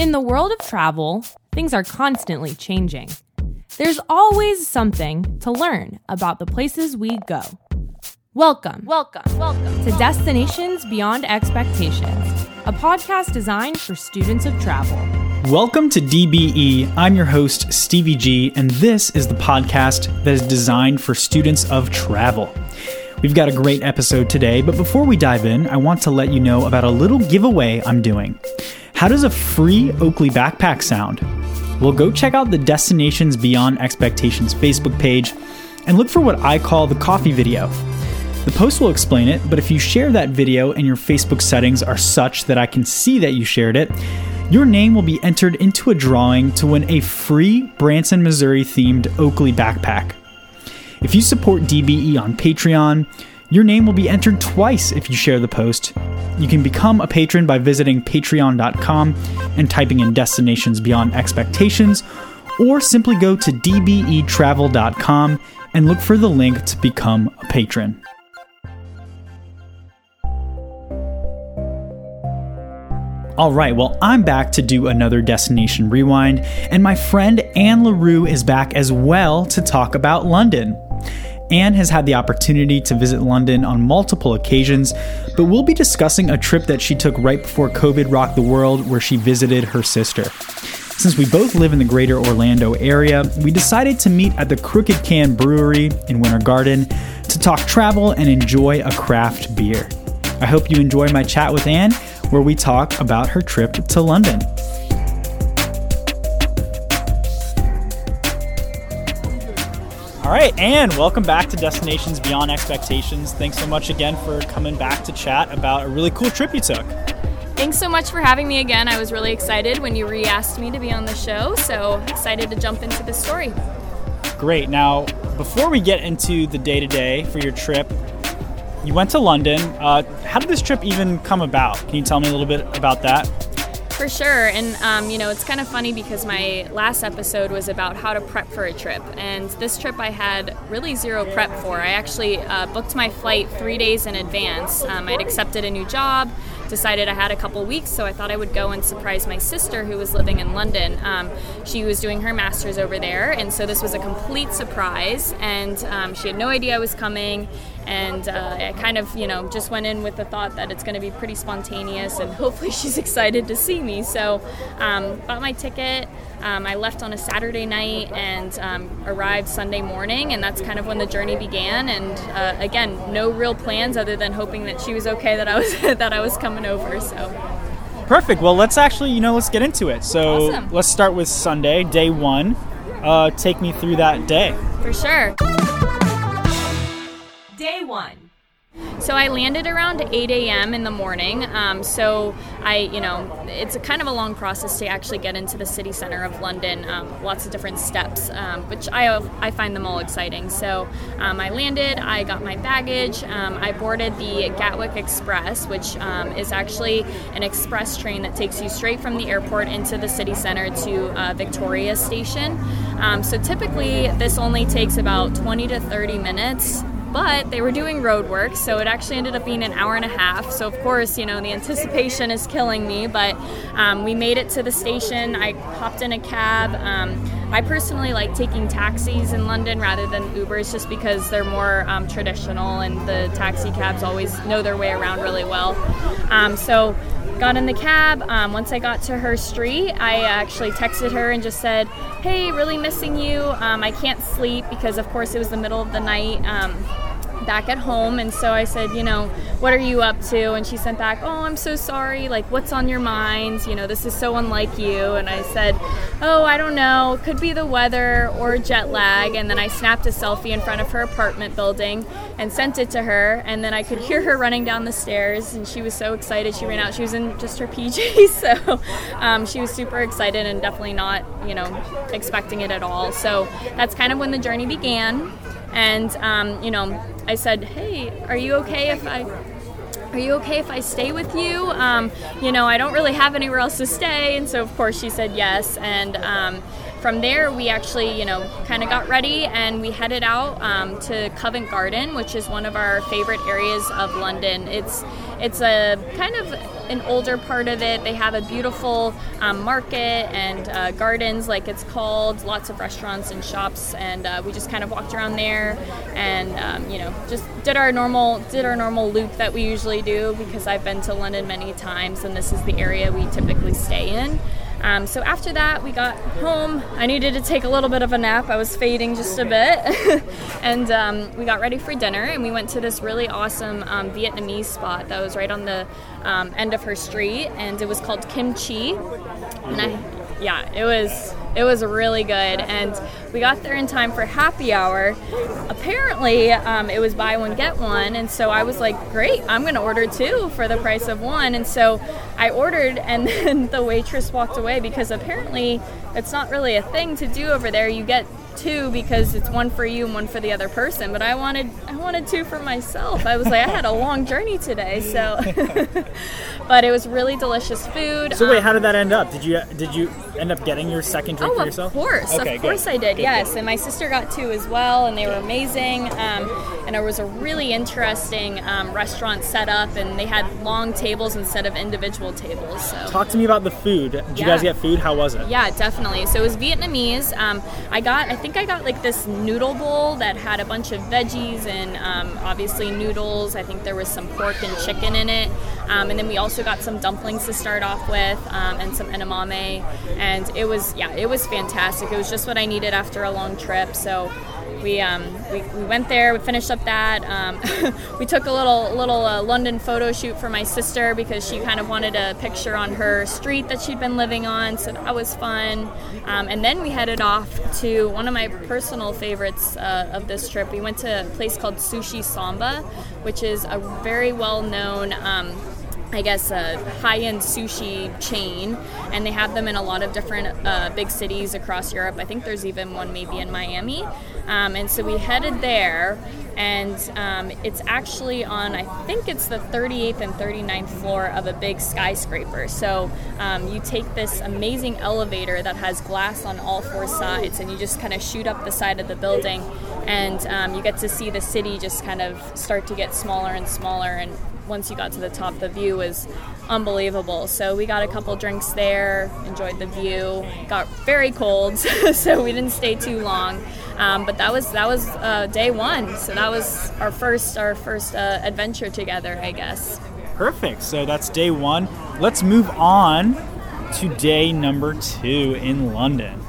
In the world of travel, things are constantly changing. There's always something to learn about the places we go. Welcome, welcome, welcome to Destinations Beyond Expectations, a podcast designed for students of travel. Welcome to DBE. I'm your host, Stevie G, and this is the podcast that is designed for students of travel. We've got a great episode today, but before we dive in, I want to let you know about a little giveaway I'm doing. How does a free Oakley backpack sound? Well, go check out the Destinations Beyond Expectations Facebook page and look for what I call the coffee video. The post will explain it, but if you share that video and your Facebook settings are such that I can see that you shared it, your name will be entered into a drawing to win a free Branson, Missouri themed Oakley backpack. If you support DBE on Patreon, your name will be entered twice if you share the post. You can become a patron by visiting patreon.com and typing in Destinations Beyond Expectations, or simply go to dbetravel.com and look for the link to become a patron. All right, well, I'm back to do another Destination Rewind, and my friend Anne LaRue is back as well to talk about London. Anne has had the opportunity to visit London on multiple occasions, but we'll be discussing a trip that she took right before COVID rocked the world where she visited her sister. Since we both live in the greater Orlando area, we decided to meet at the Crooked Can Brewery in Winter Garden to talk travel and enjoy a craft beer. I hope you enjoy my chat with Anne, where we talk about her trip to London. All right, and welcome back to Destinations Beyond Expectations. Thanks so much again for coming back to chat about a really cool trip you took. Thanks so much for having me again. I was really excited when you re asked me to be on the show, so excited to jump into the story. Great. Now, before we get into the day to day for your trip, you went to London. Uh, how did this trip even come about? Can you tell me a little bit about that? For sure. And, um, you know, it's kind of funny because my last episode was about how to prep for a trip. And this trip I had really zero prep for. I actually uh, booked my flight three days in advance. Um, I'd accepted a new job, decided I had a couple weeks, so I thought I would go and surprise my sister who was living in London. Um, she was doing her master's over there, and so this was a complete surprise. And um, she had no idea I was coming and uh, I kind of you know just went in with the thought that it's going to be pretty spontaneous and hopefully she's excited to see me so um, bought my ticket um, I left on a Saturday night and um, arrived Sunday morning and that's kind of when the journey began and uh, again no real plans other than hoping that she was okay that I was that I was coming over so Perfect. Well, let's actually, you know, let's get into it. So Awesome. let's start with Sunday, day one. Uh, take me through that day. for sure Day one. So I landed around 8 a.m. in the morning. Um, so I, you know, it's kind of a long process to actually get into the city center of London. Um, lots of different steps, um, which I I find them all exciting. So um, I landed. I got my baggage. Um, I boarded the Gatwick Express, which um, is actually an express train that takes you straight from the airport into the city center to uh, Victoria Station. So typically, this only takes about 20 to 30 minutes but they were doing road work, so it actually ended up being an hour and a half. So, of course, you know, the anticipation is killing me, but um, we made it to the station. I hopped in a cab. Um, I personally like taking taxis in London rather than Ubers just because they're more um, traditional and the taxi cabs always know their way around really well. Um, so, got in the cab. Um, once I got to her street, I actually texted her and just said, Hey, really missing you. Um, I can't sleep because, of course, it was the middle of the night. Um, back at home and so I said, you know, what are you up to? And she sent back, oh, I'm so sorry. Like, what's on your mind? You know, this is so unlike you. And I said, oh, I don't know. Could be the weather or jet lag. And then I snapped a selfie in front of her apartment building and sent it to her. And then I could hear her running down the stairs and she was so excited. She ran out. She was in just her PJs. So um, she was super excited and definitely not, you know, expecting it at all. So that's kind of when the journey began. And, um, you know, I said, hey, are you okay if I are you okay if I stay with you? Um, you know, I don't really have anywhere else to stay. And so, of course, she said yes. And, um, from there, we actually, you know, kind of got ready and we headed out um, to Covent Garden, which is one of our favorite areas of London. It's it's a kind of an older part of it. They have a beautiful um, market and uh, gardens, like it's called. Lots of restaurants and shops, and uh, we just kind of walked around there, and um, you know, just did our normal did our normal loop that we usually do because I've been to London many times, and this is the area we typically stay in. Um, so after that, we got home. I needed to take a little bit of a nap. I was fading just a bit. and um, we got ready for dinner and we went to this really awesome um, Vietnamese spot that was right on the um, end of her street and it was called Kim Chi. And I, yeah, it was it was really good, and we got there in time for happy hour. Apparently, um, it was buy one get one, and so I was like, "Great, I'm to order two for the price of one." And so I ordered, and then the waitress walked away because apparently it's not really a thing to do over there. You get two because it's one for you and one for the other person. But I wanted I wanted two for myself. I was like, I had a long journey today, so. but it was really delicious food. So wait, um, how did that end up? Did you did you end up getting your second drink oh, for yourself? of course, okay, of course. I did. Good, yes, good. and my sister got two as well, and they were amazing. Um, and it was a really interesting um, restaurant setup, and they had long tables instead of individual tables. So talk to me about the food. Did yeah. you guys get food? How was it? Yeah, definitely. So it was Vietnamese. Um, I got I think I got like this noodle bowl that had a bunch of veggies and um, obviously noodles. I think there was some pork and chicken in it. Um, and then we also got some dumplings to start off with um, and some edamame. And it was, yeah, it was fantastic. It was just what I needed after a long trip. So we, um, we, we, went there, we finished up that. Um, we took a little little uh, London photo shoot for my sister because she kind of wanted a picture on her street that she'd been living on, so that was fun. Um, and then we headed off to one of my personal favorites uh, of this trip. We went to a place called Sushi Samba, which is a very well known um, I guess, a high end sushi chain, and they have them in a lot of different uh, big cities across Europe. I think there's even one maybe in Miami. Um, and so we headed there, and um, it's actually on, I think it's the 38th and 39th floor of a big skyscraper. So um, you take this amazing elevator that has glass on all four sides, and you just kind of shoot up the side of the building, and um, you get to see the city just kind of start to get smaller and smaller and once you got to the top, the view was unbelievable. So we got a couple drinks there, enjoyed the view. Got very cold, so we didn't stay too long. Um, but that was that was uh, day one. So that was our first our first uh, adventure together, I guess. Perfect. So that's day one. Let's move on to day number two in London.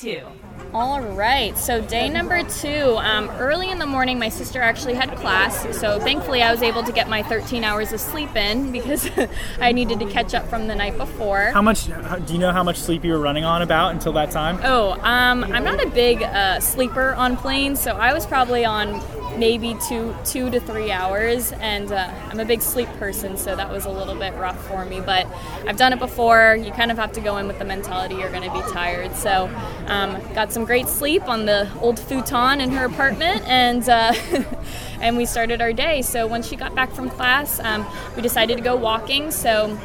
Day two. All right, so day number two. Um, early in the morning, my sister actually had class, so thankfully I was able to get my 13 hours of sleep in because I needed to catch up from the night before. How much? Do you know how much sleep you were running on about until that time? Oh, um, I'm not a big uh, sleeper on planes, so I was probably on maybe two two to three hours. And uh, i'm a big sleep person so that was a little bit rough for me but i've done it before. You kind of have to go in with the mentality you're going to be tired. So um, got some great sleep on the old futon in her apartment and uh, and we started our day. So once she got back from class um, we decided to go walking. So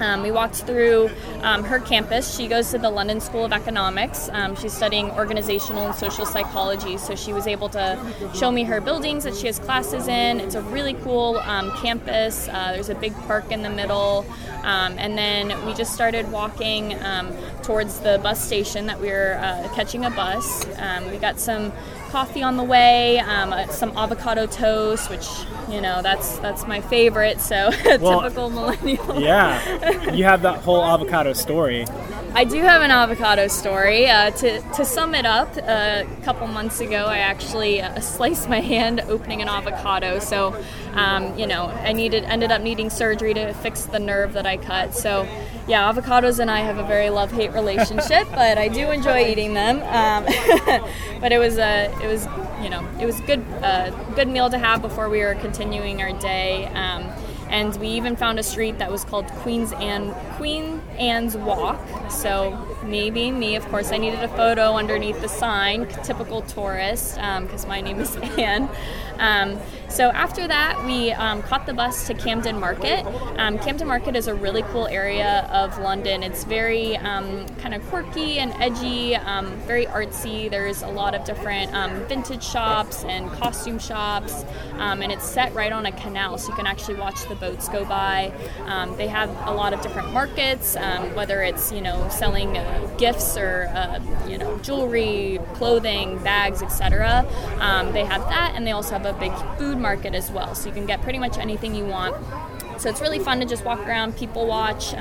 um, we walked through um, her campus. She goes to the London School of Economics. Um, she's studying organizational and social psychology, so she was able to show me her buildings that she has classes in. It's a really cool um, campus. Uh, there's a big park in the middle. Um, and then we just started walking um, towards the bus station that we were uh, catching a bus. we got some coffee on the way, uh, some avocado toast, which you know that's that's my favorite. So well, typical millennial. yeah, you have that whole avocado story. I do have an avocado story. Uh, to, to sum it up, uh, a couple months ago, I actually uh, sliced my hand opening an avocado. So, um, you know, I needed ended up needing surgery to fix the nerve that I cut. So, yeah, avocados and I have a very love hate relationship, but I do enjoy eating them. Um, but it was a it was you know it was good uh, good meal to have before we were continuing our day. Um, and we even found a street that was called Queen's Anne Queen Anne's Walk. So being me, of course, I needed a photo underneath the sign, typical tourist, because um, my name is Anne. Um, so after that, we um, caught the bus to Camden Market. Um, Camden Market is a really cool area of London. It's very um, kind of quirky and edgy, um, very artsy. There's a lot of different vintage shops and costume shops, and it's set right on a canal, so you can actually watch the boats go by. they have a lot of different markets, whether it's you know selling uh, gifts or uh, you know jewelry, clothing, bags, etc. they have that, and they also have a big food market as well. So you can get pretty much anything you want. So it's really fun to just walk around, people watch.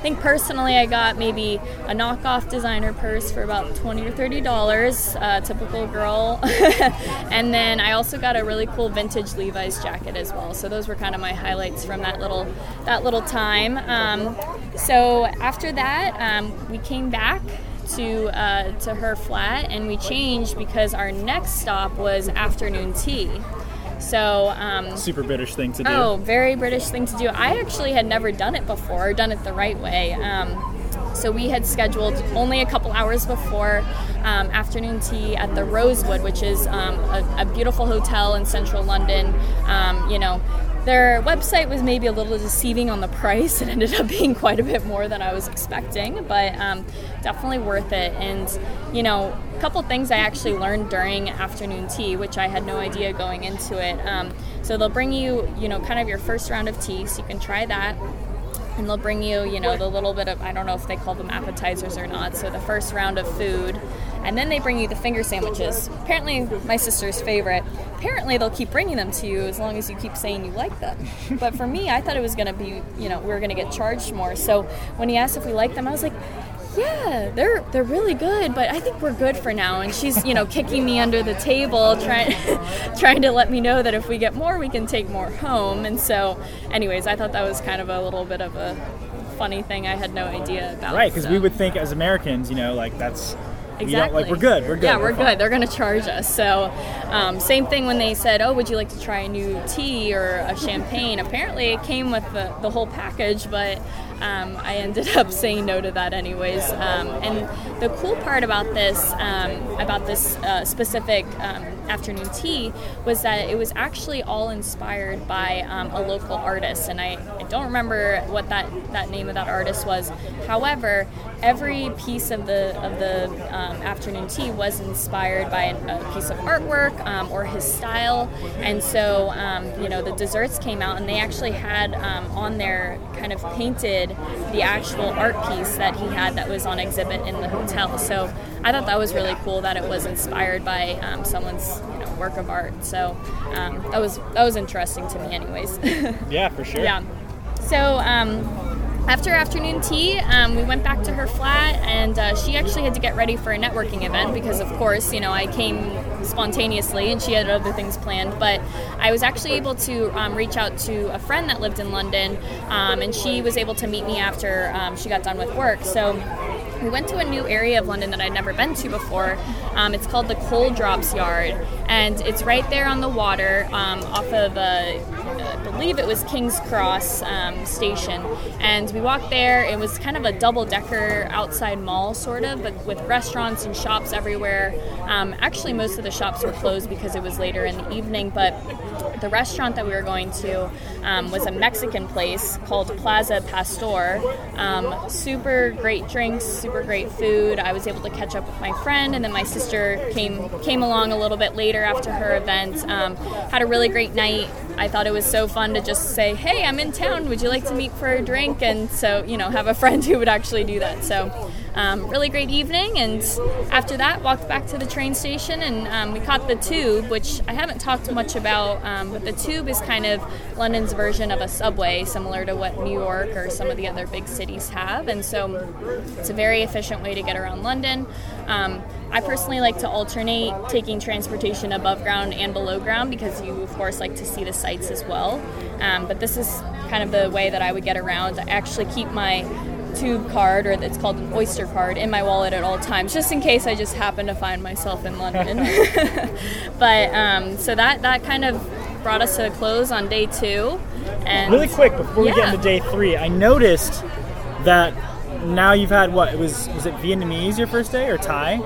I think personally, I got maybe a knockoff designer purse for about twenty or thirty dollars, uh, typical girl. and then I also got a really cool vintage Levi's jacket as well. So those were kind of my highlights from that little that little time. Um, so after that, um, we came back to uh, to her flat, and we changed because our next stop was afternoon tea. So um, super British thing to do. Oh, very British thing to do. I actually had never done it before, or done it the right way. Um, so we had scheduled only a couple hours before um, afternoon tea at the Rosewood, which is um, a, a, beautiful hotel in central London. Um, you know, their website was maybe a little deceiving on the price. It ended up being quite a bit more than I was expecting, but um, definitely worth it. And, you know, a couple things I actually learned during afternoon tea, which I had no idea going into it. Um, so they'll bring you, you know, kind of your first round of tea, so you can try that and they'll bring you, you know, the little bit of I don't know if they call them appetizers or not. So the first round of food, and then they bring you the finger sandwiches. Apparently, my sister's favorite. Apparently, they'll keep bringing them to you as long as you keep saying you like them. but for me, I thought it was going to be, you know, we were going to get charged more. So when he asked if we liked them, I was like, yeah, they're they're really good, but I think we're good for now. And she's, you know, kicking me under the table, trying trying to let me know that if we get more, we can take more home. And so, anyways, I thought that was kind of a little bit of a funny thing I had no idea about. Right, because so. we would think as Americans, you know, like that's Exactly. like we're good. We're good. Yeah, we're, we're good. They're going to charge us. So, um, same thing when they said, "Oh, would you like to try a new tea or a champagne?" Apparently, it came with the, the whole package, but um, I ended up saying no to that anyways. Um, and the cool part about this, um, about this uh, specific um, afternoon tea, was that it was actually all inspired by um, a local artist, and I, I don't remember what that that name of that artist was. However, every piece of the of the um, afternoon tea was inspired by a piece of artwork um, or his style, and so um, you know the desserts came out and they actually had um, on there kind of painted the actual art piece that he had that was on exhibit in the hotel. So I thought that was really cool that it was inspired by um, someone's you know, work of art. So um, that was that was interesting to me, anyways. yeah, for sure. Yeah. So after afternoon tea, um, we went back to her flat, and uh, she actually had to get ready for a networking event because, of course, you know, I came spontaneously and she had other things planned. But I was actually able to um, reach out to a friend that lived in London, um, and she was able to meet me after um, she got done with work. So we went to a new area of London that I'd never been to before. Um, it's called the Coal Drops Yard, and it's right there on the water um, off of, uh, I believe it was King's Cross um, station. And we walked there. It was kind of a double decker outside mall, sort of, but with restaurants and shops everywhere. Um, actually, most of the shops were closed because it was later in the evening, but the restaurant that we were going to um, was a Mexican place called Plaza Pastor. Um, super great drinks, super great food. I was able to catch up with my friend, and then my sister came came along a little bit later after her event. Um, had a really great night. I thought it was so fun to just say, "Hey, I'm in town. Would you like to meet for a drink?" And so, you know, have a friend who would actually do that. So um, really great evening, and after that, walked back to the train station and um, we caught the Tube, which I haven't talked much about, um, but the Tube is kind of London's version of a subway, similar to what New York or some of the other big cities have, and so it's a very efficient way to get around London. I personally like to alternate taking transportation above ground and below ground because you, of course, like to see the sights as well. Um, but this is kind of the way that I would get around. I actually keep my tube card, or it's called an Oyster card, in my wallet at all times, just in case I just happen to find myself in London. but um, so that that kind of brought us to a close on day two. And Really quick before we get into day three, I noticed that now you've had what? It was was it Vietnamese your first day or Thai?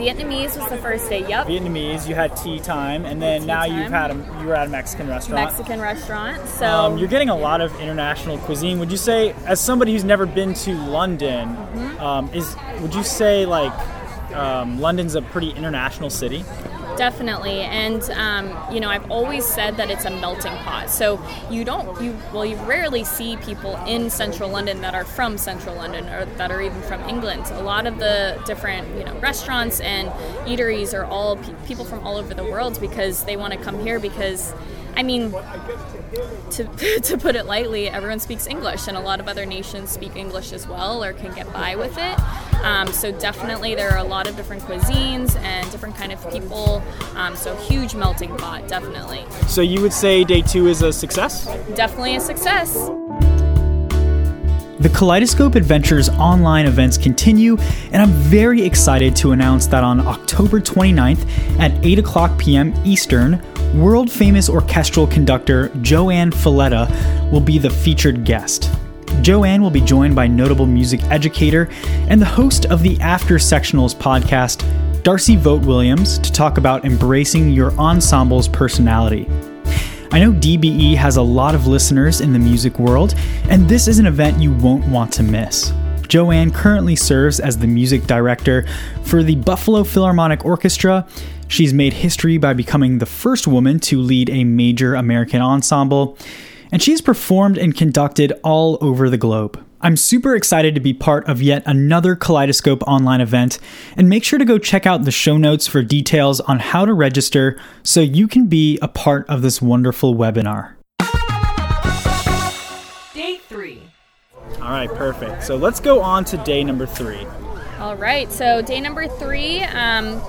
Vietnamese was the first day. Yep. Vietnamese. You had tea time, and then Tea now you've had a you were at a Mexican restaurant. Mexican restaurant. So Um, you're getting a lot of international cuisine. Would you say, as somebody who's never been to London, Mm-hmm. um, is would you say like um, London's a pretty international city? Definitely, and um, you know, I've always said that it's a melting pot. So you don't, you well, you rarely see people in central London that are from central London or that are even from England. A lot of the different, you know, restaurants and eateries are all pe- people from all over the world because they want to come here because, I mean, to, to put it lightly, everyone speaks English, and a lot of other nations speak English as well or can get by with it. Um, so definitely, there are a lot of different cuisines and different kind of people. Um, so huge melting pot, definitely, So you would say day two is a success? definitely a success. The Kaleidoscope Adventures online events continue, and I'm very excited to announce that on October 29th at 8 o'clock p.m. Eastern, world famous orchestral conductor JoAnn Falletta will be the featured guest. JoAnn will be joined by notable music educator and the host of the After Sectionals podcast, Darcy Vogt Williams, to talk about embracing your ensemble's personality. I know DBE has a lot of listeners in the music world, and this is an event you won't want to miss. JoAnn currently serves as the music director for the Buffalo Philharmonic Orchestra. She's made history by becoming the first woman to lead a major American ensemble, and she's performed and conducted all over the globe. I'm super excited to be part of yet another Kaleidoscope online event, and make sure to go check out the show notes for details on how to register so you can be a part of this wonderful webinar. Day three. All right, perfect. So let's go on to day number three. All right, so day number three. Um,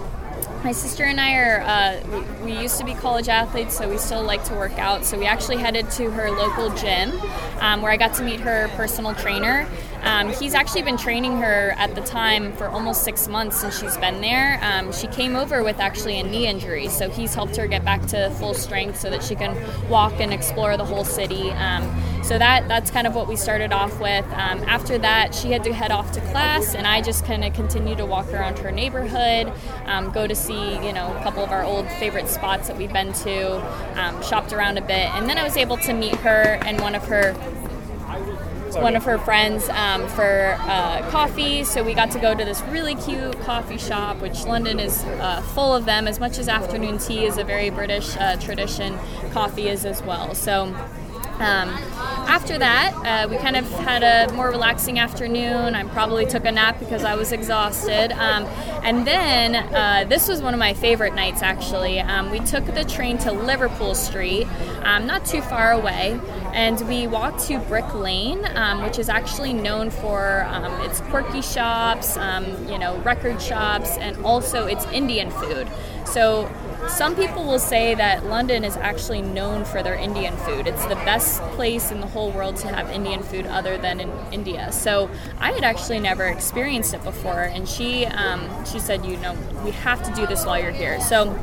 my sister and I are, uh, we, we used to be college athletes, so we still like to work out. So we actually headed to her local gym um, where I got to meet her personal trainer. Um, he's actually been training her at the time for almost six months since she's been there. Um, she came over with actually a knee injury, so he's helped her get back to full strength so that she can walk and explore the whole city. Um, so that that's kind of what we started off with. Um, after that, she had to head off to class, and I just kind of continued to walk around her neighborhood, um, go to see you know a couple of our old favorite spots that we've been to, um, shopped around a bit, and then I was able to meet her and one of her one of her friends um, for uh, coffee. So we got to go to this really cute coffee shop, which London is uh, full of them. As much as afternoon tea is a very British uh, tradition, coffee is as well. So. Um, after that, uh, we kind of had a more relaxing afternoon. I probably took a nap because I was exhausted. Um, and then uh, this was one of my favorite nights actually. Um, we took the train to Liverpool Street, um, not too far away, and we walked to Brick Lane, um, which is actually known for um, its quirky shops, you know, record shops, and also its Indian food. So some people will say that London is actually known for their Indian food. It's the best place in the whole world to have Indian food other than in India. So I had actually never experienced it before, and she um, she said, you know, we have to do this while you're here. So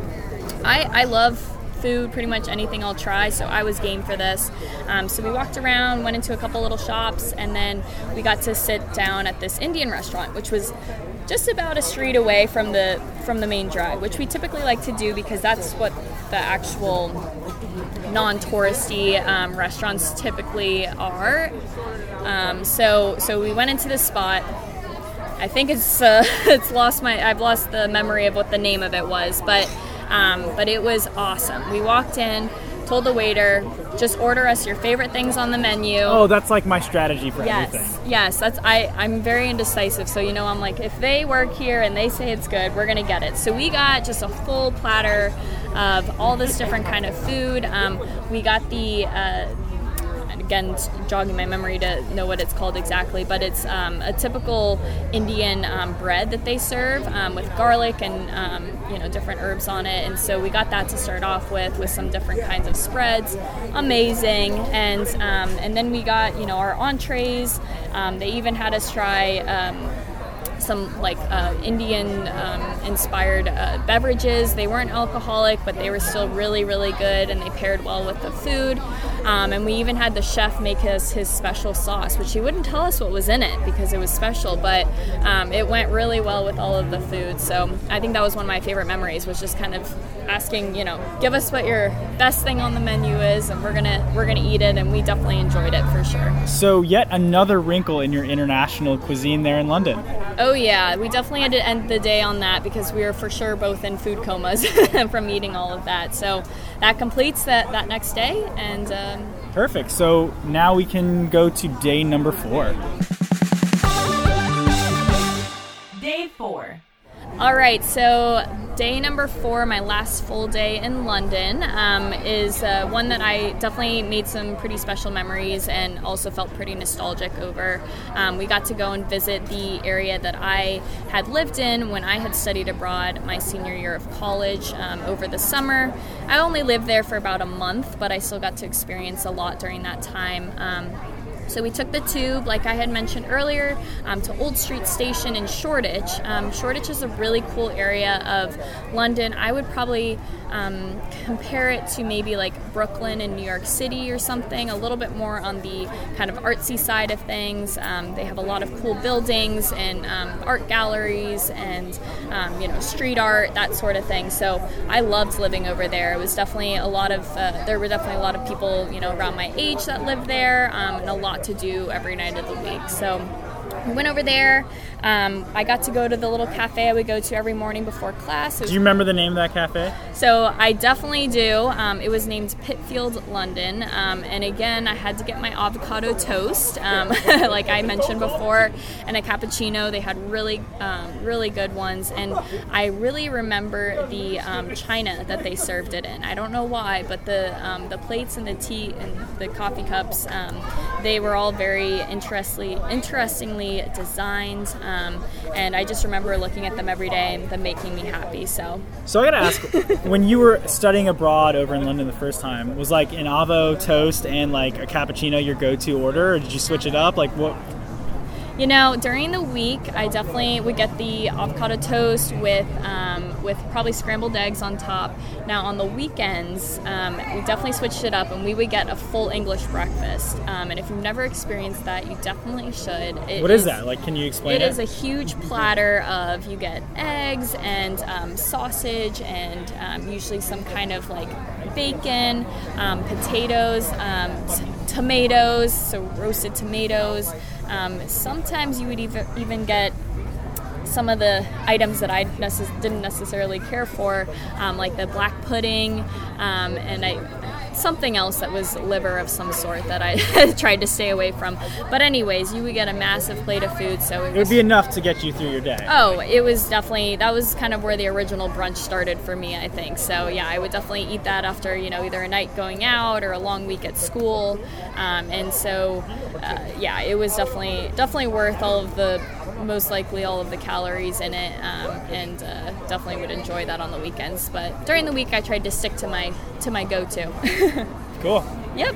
I, I love food, pretty much anything I'll try. So I was game for this. Um, so we walked around, went into a couple little shops, and then we got to sit down at this Indian restaurant, which was just about a street away from the from the main drive, which we typically like to do because that's what the actual non-touristy um, restaurants typically are. Um, so so we went into this spot. I think it's uh, it's lost my I've lost the memory of what the name of it was, but um, but it was awesome. We walked in, told the waiter, just order us your favorite things on the menu. Oh, that's like my strategy for Yes, everything. yes, that's I. I'm very indecisive, so you know, I'm like, if they work here and they say it's good, we're gonna get it. So we got just a full platter of all this different kind of food. Um, we got the. Uh, again, jogging my memory to know what it's called exactly, but it's um, a typical Indian um, bread that they serve um, with garlic and um, you know different herbs on it. And so we got that to start off with, with some different kinds of spreads. Amazing, and um, and then we got you know our entrees. They even had us try. Some like uh, Indian um, inspired uh, beverages. They weren't alcoholic, but they were still really, really good, and they paired well with the food. Um, and we even had the chef make us his special sauce, which he wouldn't tell us what was in it because it was special, but um, it went really well with all of the food. So I think that was one of my favorite memories was just kind of asking, you know, give us what your best thing on the menu is, and we're gonna we're gonna eat it. And we definitely enjoyed it for sure. So yet another wrinkle in your international cuisine there in London. Oh yeah, we definitely had to end the day on that because we were for sure both in food comas from eating all of that. So that completes that that next day, and. Um, Perfect. So now we can go to day number four. Day four. All right, so day number four, my last full day in London, um, is uh, one that I definitely made some pretty special memories and also felt pretty nostalgic over. Um, we got to go and visit the area that I had lived in when I had studied abroad my senior year of college um, over the summer. I only lived there for about a month, but I still got to experience a lot during that time. So we took the tube, like I had mentioned earlier, um, to Old Street Station in Shoreditch. Um, Shoreditch is a really cool area of London. I would probably um, compare it to maybe like Brooklyn and New York City or something, a little bit more on the kind of artsy side of things. Um, they have a lot of cool buildings and um, art galleries and um, you know street art, that sort of thing. So I loved living over there. It was definitely a lot of uh, there were definitely a lot of people you know around my age that lived there, and a lot to do every night of the week. So we went over there. Um, I got to go to the little cafe I would go to every morning before class. Do you remember the name of that cafe? So I definitely do. Um, it was named Pitfield London, um, and again, I had to get my avocado toast, um, like I mentioned before, and a cappuccino. They had really, um, really good ones, and I really remember the um, china that they served it in. I don't know why, but the the plates and the tea and the coffee cups, they were all very interestingly, interestingly designed. Um, and I just remember looking at them every day and them making me happy. So, so I gotta ask, when you were studying abroad over in London the first time, was like an avo toast and like a cappuccino your go-to order, or did you switch it up? Like what? You know, during the week, I definitely would get the avocado toast with um, with probably scrambled eggs on top. Now on the weekends, um, we definitely switched it up, and we would get a full English breakfast. Um, and if you've never experienced that, you definitely should. It what is, is, that? Like, can you explain it? It is a huge platter of you get eggs and um, sausage, and um, usually some kind of like bacon, um, potatoes, t- tomatoes, so roasted tomatoes. Um, sometimes you would even, even get some of the items that I necess- didn't necessarily care for, um, like the black pudding, um, and I something else that was liver of some sort that I tried to stay away from. But anyways, you would get a massive plate of food, so it, it would be enough to get you through your day. Oh, it was definitely that was kind of where the original brunch started for me, I think. So yeah, I would definitely eat that after you know either a night going out or a long week at school, um, and so uh, yeah, it was definitely definitely worth all of the most likely all of the calories in it, um, and uh, definitely would enjoy that on the weekends. But during the week, I tried to stick to my to my go-to. cool. Yep.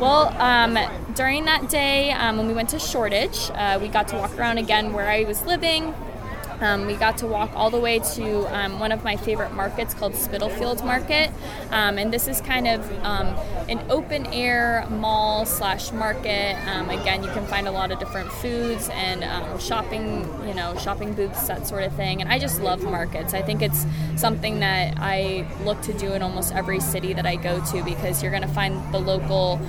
Well, um, during that day, um, when we went to Shoreditch, uh, we got to walk around again where I was living. Um, we got to walk all the way to um, one of my favorite markets called Spitalfields Market, um, and this is kind of um, an open air mall slash market. Um, again, you can find a lot of different foods and um, shopping, you know, shopping booths, that sort of thing. And I just love markets. I think it's something that I look to do in almost every city that I go to because you're going to find the local,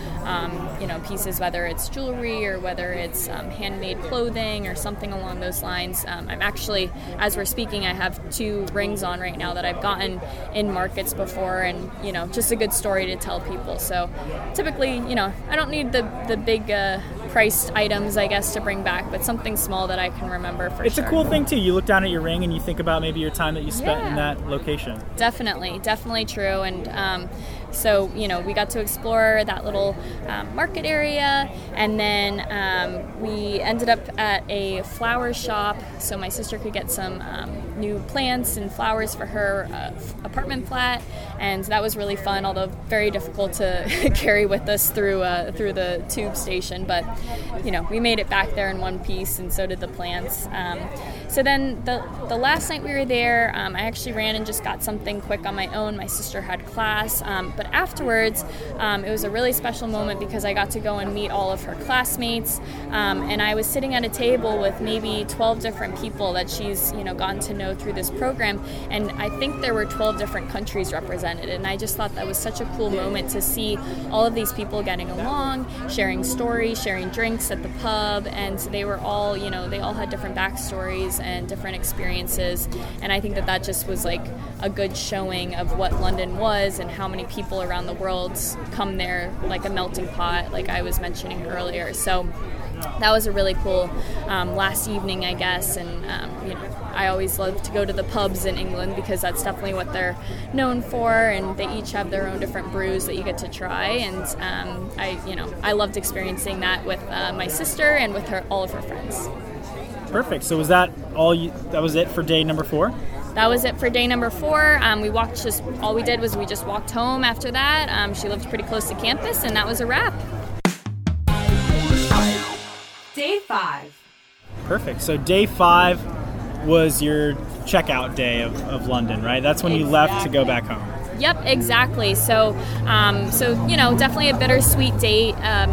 you know, pieces, whether it's jewelry or whether it's handmade clothing or something along those lines. I'm actually actually, as we're speaking, I have two rings on right now that I've gotten in markets before, and you know, just a good story to tell people. So, typically, you know, I don't need the the big uh, priced items, I guess, to bring back, but something small that I can remember for it's sure. a cool thing too. You look down at your ring and you think about maybe your time that you spent yeah. in that location. Definitely, definitely true, and. Um, so, you know, we got to explore that little um, market area, and then um, we ended up at a flower shop so my sister could get some um, new plants and flowers for her uh, apartment flat, and that was really fun, although very difficult to carry with us through uh, through the tube station. But, you know, we made it back there in one piece, and so did the plants. So then the, the last night we were there, um, I actually ran and just got something quick on my own. My sister had class. Um, But afterwards, um, it was a really special moment because I got to go and meet all of her classmates, um, and I was sitting at a table with maybe 12 different people that she's you know gotten to know through this program, and I think there were 12 different countries represented, and I just thought that was such a cool moment to see all of these people getting along, sharing stories, sharing drinks at the pub, and they were all you know they all had different backstories and different experiences, and I think that that just was like a good showing of what London was and how many people around the world come there like a melting pot, like I was mentioning earlier. So that was a really cool um, last evening, I guess. And um, you know, I always love to go to the pubs in England because that's definitely what they're known for, and they each have their own different brews that you get to try. And um, I, you know, I loved experiencing that with uh, my sister and with her, all of her friends. Perfect. So was that all? You, that was it for day number four that was it for day number four. Um, we walked just all we did was we just walked home after that. Um, she lived pretty close to campus, and that was a wrap. Day five. Perfect. So day five was your checkout day of, of London, right? That's when exactly. you left to go back home. Yep, exactly. So, um, so you know, definitely a bittersweet date. Um,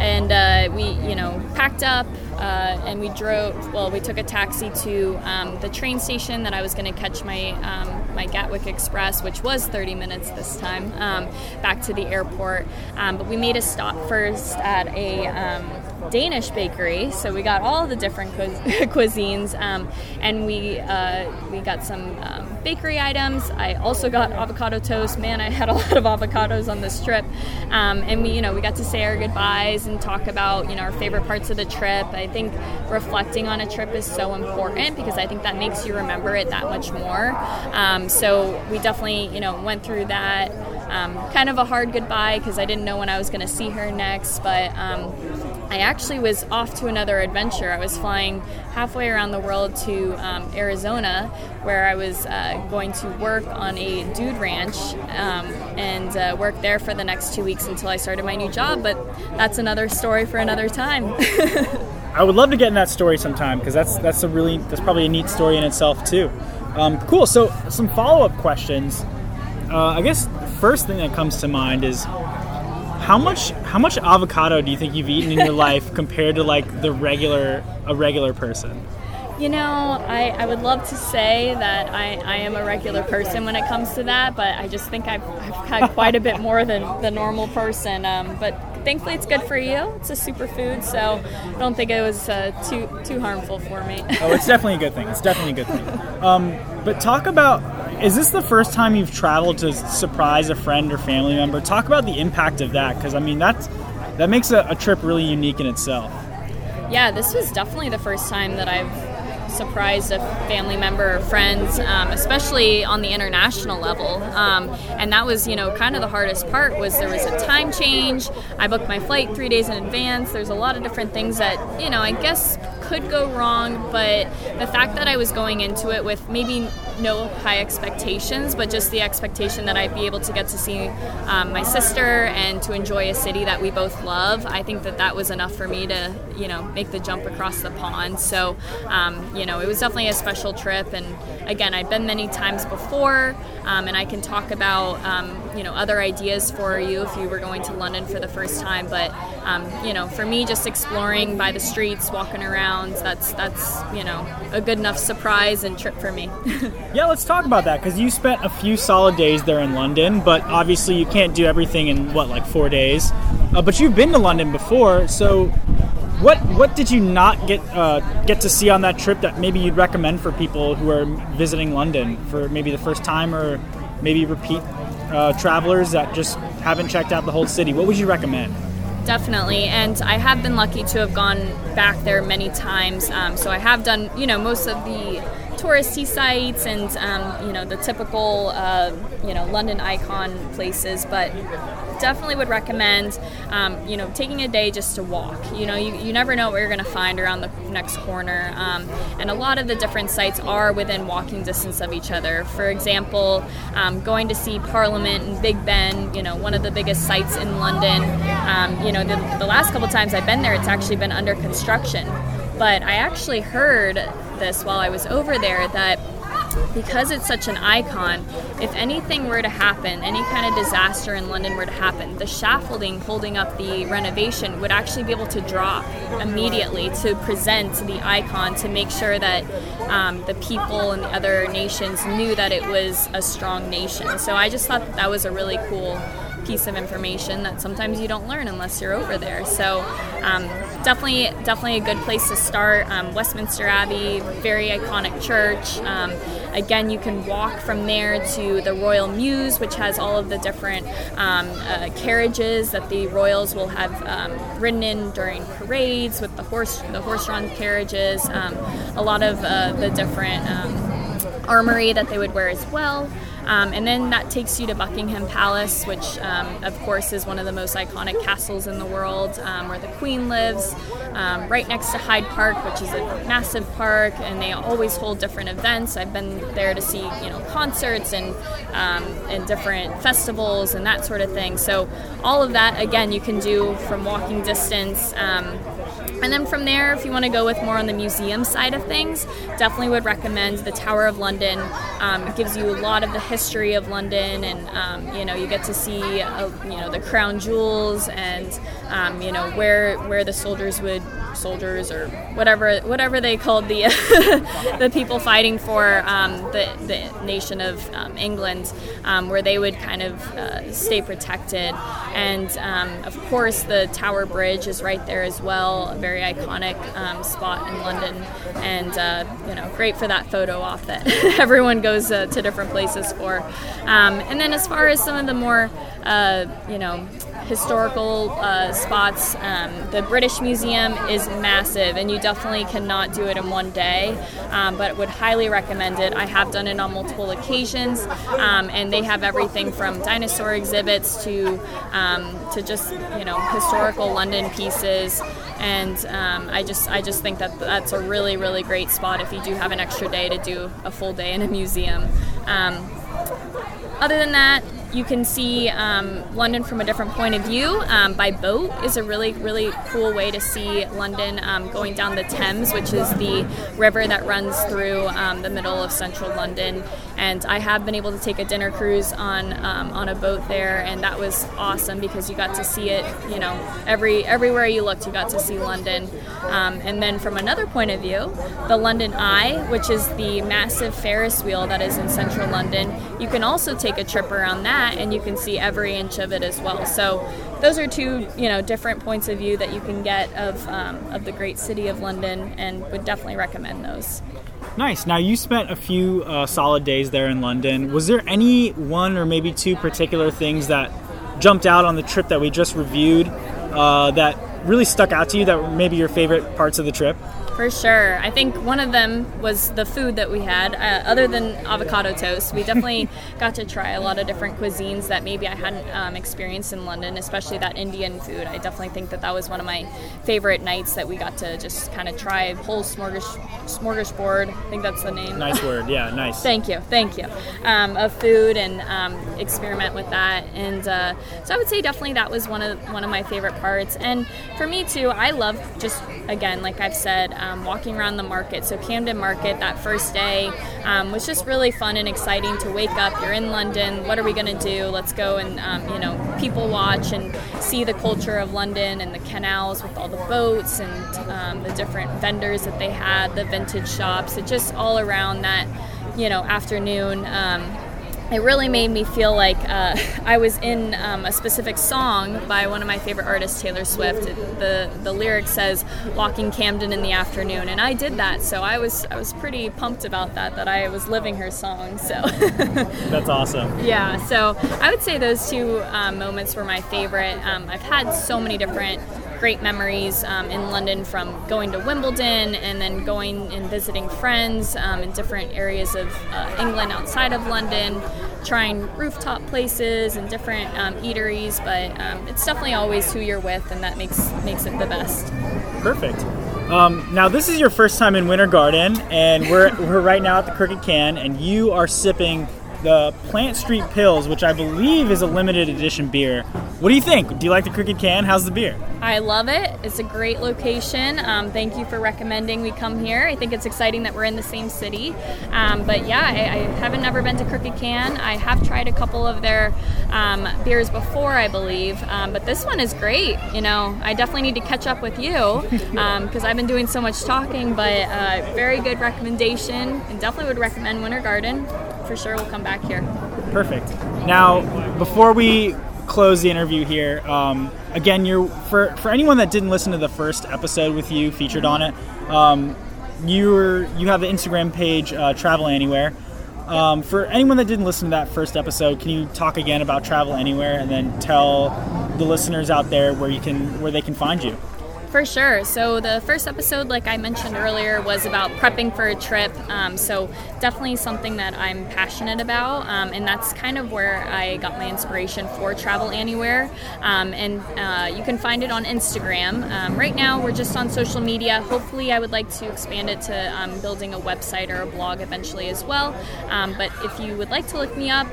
and uh, we, you know, packed up, uh, and we drove. Well, we took a taxi to um, the train station that I was going to catch my um, my Gatwick Express, which was 30 minutes this time, um, back to the airport. Um, but we made a stop first at a um, Danish bakery, so we got all the different cu- cuisines, um, and we uh, we got some um, bakery items. I also got avocado toast. Man, I had a lot of avocados on this trip, um, and we you know we got to say our goodbyes and talk about you know our favorite parts of the trip. I think reflecting on a trip is so important because I think that makes you remember it that much more. Um, so we definitely you know went through that. Um, kind of a hard goodbye because I didn't know when I was going to see her next, but um, I actually was off to another adventure. I was flying halfway around the world to um, Arizona, where I was uh, going to work on a dude ranch um, and uh, work there for the next two weeks until I started my new job. But that's another story for another time. I would love to get in that story sometime because that's that's a really that's probably a neat story in itself too. Um, cool. So some follow up questions. Uh, I guess the first thing that comes to mind is how much how much avocado do you think you've eaten in your life compared to like the regular a regular person? You know, I, I would love to say that I, I am a regular person when it comes to that, but I just think I've, I've had quite a bit more than the normal person. Um, but thankfully, it's good for you. It's a superfood, so I don't think it was uh, too too harmful for me. oh, it's definitely a good thing. It's definitely a good thing. Um, but talk about is this the first time you've traveled to surprise a friend or family member? Talk about the impact of that, because I mean that's that makes a, a trip really unique in itself. Yeah, this was definitely the first time that I've surprised a family member or friends, um, especially on the international level. Um, and that was, you know, kind of the hardest part was there was a time change. I booked my flight three days in advance. There's a lot of different things that, you know, I guess could go wrong, but the fact that I was going into it with maybe no high expectations, but just the expectation that I'd be able to get to see um, my sister and to enjoy a city that we both love, I think that that was enough for me to, you know, make the jump across the pond. So, um, you know, it was definitely a special trip. And again, I'd been many times before, um, and I can talk about, um, you know, other ideas for you if you were going to London for the first time. But, um, you know, for me, just exploring by the streets, walking around, that's that's you know a good enough surprise and trip for me. yeah, let's talk about that because you spent a few solid days there in London, but obviously you can't do everything in what like four days. Uh, but you've been to London before, so what what did you not get uh, get to see on that trip that maybe you'd recommend for people who are visiting London for maybe the first time or maybe repeat uh, travelers that just haven't checked out the whole city? What would you recommend? Definitely, and I have been lucky to have gone back there many times. Um, so I have done, you know, most of the touristy sites and um, you know the typical uh, you know London icon places, but definitely would recommend um, you know taking a day just to walk. You know you, you never know what you're going to find around the next corner, um, and a lot of the different sites are within walking distance of each other. For example, um, going to see Parliament and Big Ben, you know one of the biggest sites in London. Um, you know the, the last couple times I've been there, it's actually been under construction. But I actually heard this while I was over there that because it's such an icon, if anything were to happen, any kind of disaster in London were to happen, the scaffolding holding up the renovation would actually be able to drop immediately to present the icon to make sure that um, the people in the other nations knew that it was a strong nation. So I just thought that, that was a really cool piece of information that sometimes you don't learn unless you're over there. So um, definitely, definitely a good place to start. Um, Westminster Abbey, very iconic church. Um, again, you can walk from there to the Royal Mews, which has all of the different um, uh, carriages that the royals will have um, ridden in during parades with the horse, the horse-drawn carriages. Um, a lot of uh, the different armory that they would wear as well. Um, and then that takes you to Buckingham Palace, which, um, of course, is one of the most iconic castles in the world, um, where the Queen lives, um, right next to Hyde Park, which is a massive park, and they always hold different events. I've been there to see, you know, concerts and um, and different festivals and that sort of thing. So all of that, again, you can do from walking distance. Um, and then from there, if you want to go with more on the museum side of things, definitely would recommend the Tower of London. Um, it gives you a lot of the history of London, and um, you know you get to see uh, you know the crown jewels and um, you know where where the soldiers would soldiers or whatever whatever they called the the people fighting for um, the the nation of um, England, um, where they would kind of uh, stay protected. And um, of course, the Tower Bridge is right there as well, a very iconic um, spot in London, and uh, you know, great for that photo op that everyone goes uh, to different places for. And then as far as some of the more uh, you know historical uh, spots. Um, the British Museum is massive, and you definitely cannot do it in one day, um, but would highly recommend it. I have done it on multiple occasions, um, and they have everything from dinosaur exhibits to um, to just you know historical London pieces. And um, I just I just think that that's a really really great spot if you do have an extra day to do a full day in a museum. Um, other than that, you can see um, London from a different point of view. Um, by boat is a really, really cool way to see London um, going down the Thames, which is the river that runs through um, the middle of central London. And I have been able to take a dinner cruise on um, on a boat there, and that was awesome because you got to see it. You know, every everywhere you looked, you got to see London. Um, and then from another point of view, the London Eye, which is the massive Ferris wheel that is in central London, you can also take a trip around that and you can see every inch of it as well. So those are two you know different points of view that you can get of um, of the great city of London, and would definitely recommend those. Nice. Now you spent a few uh, solid days there in London. Was there any one or maybe two particular things that jumped out on the trip that we just reviewed uh, that really stuck out to you that were maybe your favorite parts of the trip? For sure. I think one of them was the food that we had. Uh, other than avocado toast, we definitely got to try a lot of different cuisines that maybe I hadn't um, experienced in London, especially that Indian food. I definitely think that that was one of my favorite nights that we got to just kind of try whole smorgas- smorgasbord. I think that's the name. Nice word. Yeah, nice. thank you. Thank you. Um, of food and um, experiment with that. And uh, so I would say definitely that was one of one of my favorite parts. And for me too, I love just again, like I've said um, walking around the market. So, Camden Market that first day um, was just really fun and exciting to wake up. You're in London. What are we going to do? Let's go and, um, you know, people watch and see the culture of London and the canals with all the boats and um, the different vendors that they had, the vintage shops. It just all around that, you know, afternoon um, it really made me feel like uh, I was in um, a specific song by one of my favorite artists, Taylor Swift. The the lyric says "Walking Camden in the afternoon," and I did that. So I was I was pretty pumped about that. That I was living her song. So that's awesome. Yeah. So I would say those two um, moments were my favorite. Um, I've had so many different great memories um, in London from going to Wimbledon and then going and visiting friends um, in different areas of uh, England outside of London, trying rooftop places and different um, eateries. But um, it's definitely always who you're with, and that makes makes it the best. Perfect. Um, now this is your first time in Winter Garden, and we're we're right now at the Crooked Can, and you are sipping the Plant Street Pils, which I believe is a limited edition beer. What do you think? Do you like the Crooked Can? How's the beer? I love it. It's a great location. Um, thank you for recommending we come here. I think it's exciting that we're in the same city. Um, but yeah, I, I, haven't never been to Crooked Can. I have tried a couple of their um, beers before, I believe. Um, but this one is great. You know, I definitely need to catch up with you because um, I've been doing so much talking. But uh, very good recommendation, and definitely would recommend Winter Garden. For sure, we'll come back here. Perfect. Now, before we close the interview here. Um, again, you're for for anyone that didn't listen to the first episode with you featured on it. Um, you're you have the Instagram page uh, Travel Anniewhere. Um, for anyone that didn't listen to that first episode, can you talk again about Travel Anniewhere and then tell the listeners out there where you can where they can find you? For sure. So the first episode, like I mentioned earlier, was about prepping for a trip. Um, so definitely something that I'm passionate about, um, and that's kind of where I got my inspiration for Travel Anniewhere. Um, and uh, you can find it on Instagram. Um, right now, we're just on social media. Hopefully, I would like to expand it to um, building a website or a blog eventually as well. Um, but if you would like to look me up,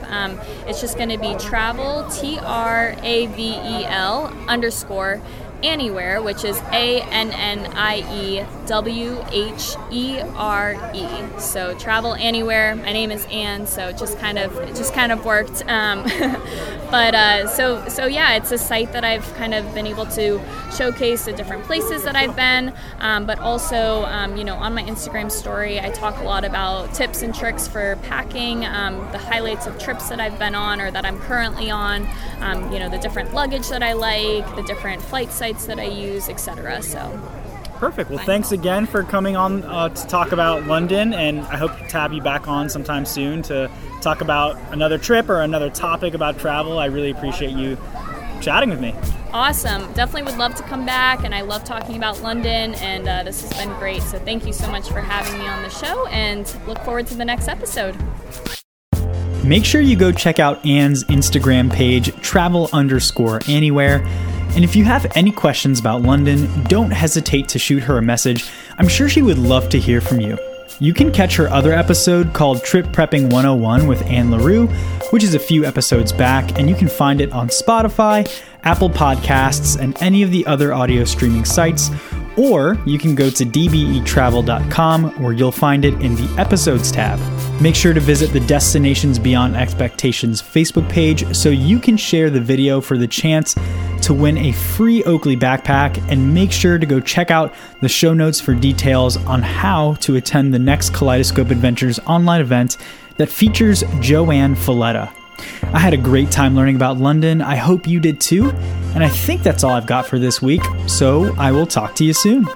it's just going to be travel T R A V E L underscore Anniewhere, which is A N N I E W H E R E. So travel anywhere. My name is Anne, so it just kind of it just kind of worked. Um, but uh, so so yeah, it's a site that I've kind of been able to showcase the different places that I've been, um, but also um, you know on my Instagram story, I talk a lot about tips and tricks for packing, um, the highlights of trips that I've been on or that I'm currently on, um, you know the different luggage that I like, the different flight sites sites that I use, etc. So. Perfect. Well, thanks again for coming on uh, to talk about London, and I hope to have you back on sometime soon to talk about another trip or another topic about travel. I really appreciate you chatting with me. Awesome. Definitely would love to come back, and I love talking about London, and uh, this has been great. So thank you so much for having me on the show, and look forward to the next episode. Make sure you go check out Anne's Instagram page, travel underscore anywhere. And if you have any questions about London, don't hesitate to shoot her a message. I'm sure she would love to hear from you. You can catch her other episode called Trip Prepping 101 with Anne LaRue, which is a few episodes back, and you can find it on Spotify, Apple Podcasts, and any of the other audio streaming sites. Or you can go to dbetravel.com where you'll find it in the episodes tab. Make sure to visit the Destinations Beyond Expectations Facebook page so you can share the video for the chance to win a free Oakley backpack and make sure to go check out the show notes for details on how to attend the next Kaleidoscope Adventures online event that features JoAnn Falletta. I had a great time learning about London. I hope you did too. And I think that's all I've got for this week, so I will talk to you soon.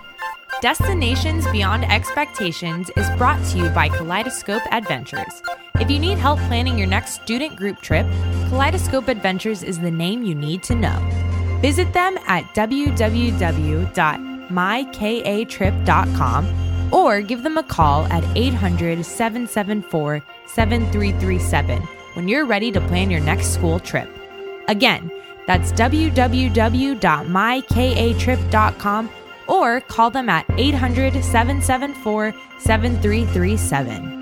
Destinations Beyond Expectations is brought to you by Kaleidoscope Adventures. If you need help planning your next student group trip, Kaleidoscope Adventures is the name you need to know. Visit them at www.mykatrip.com or give them a call at 800 774 7337 when you're ready to plan your next school trip. Again, that's www.mykatrip.com or call them at 800 774 7337.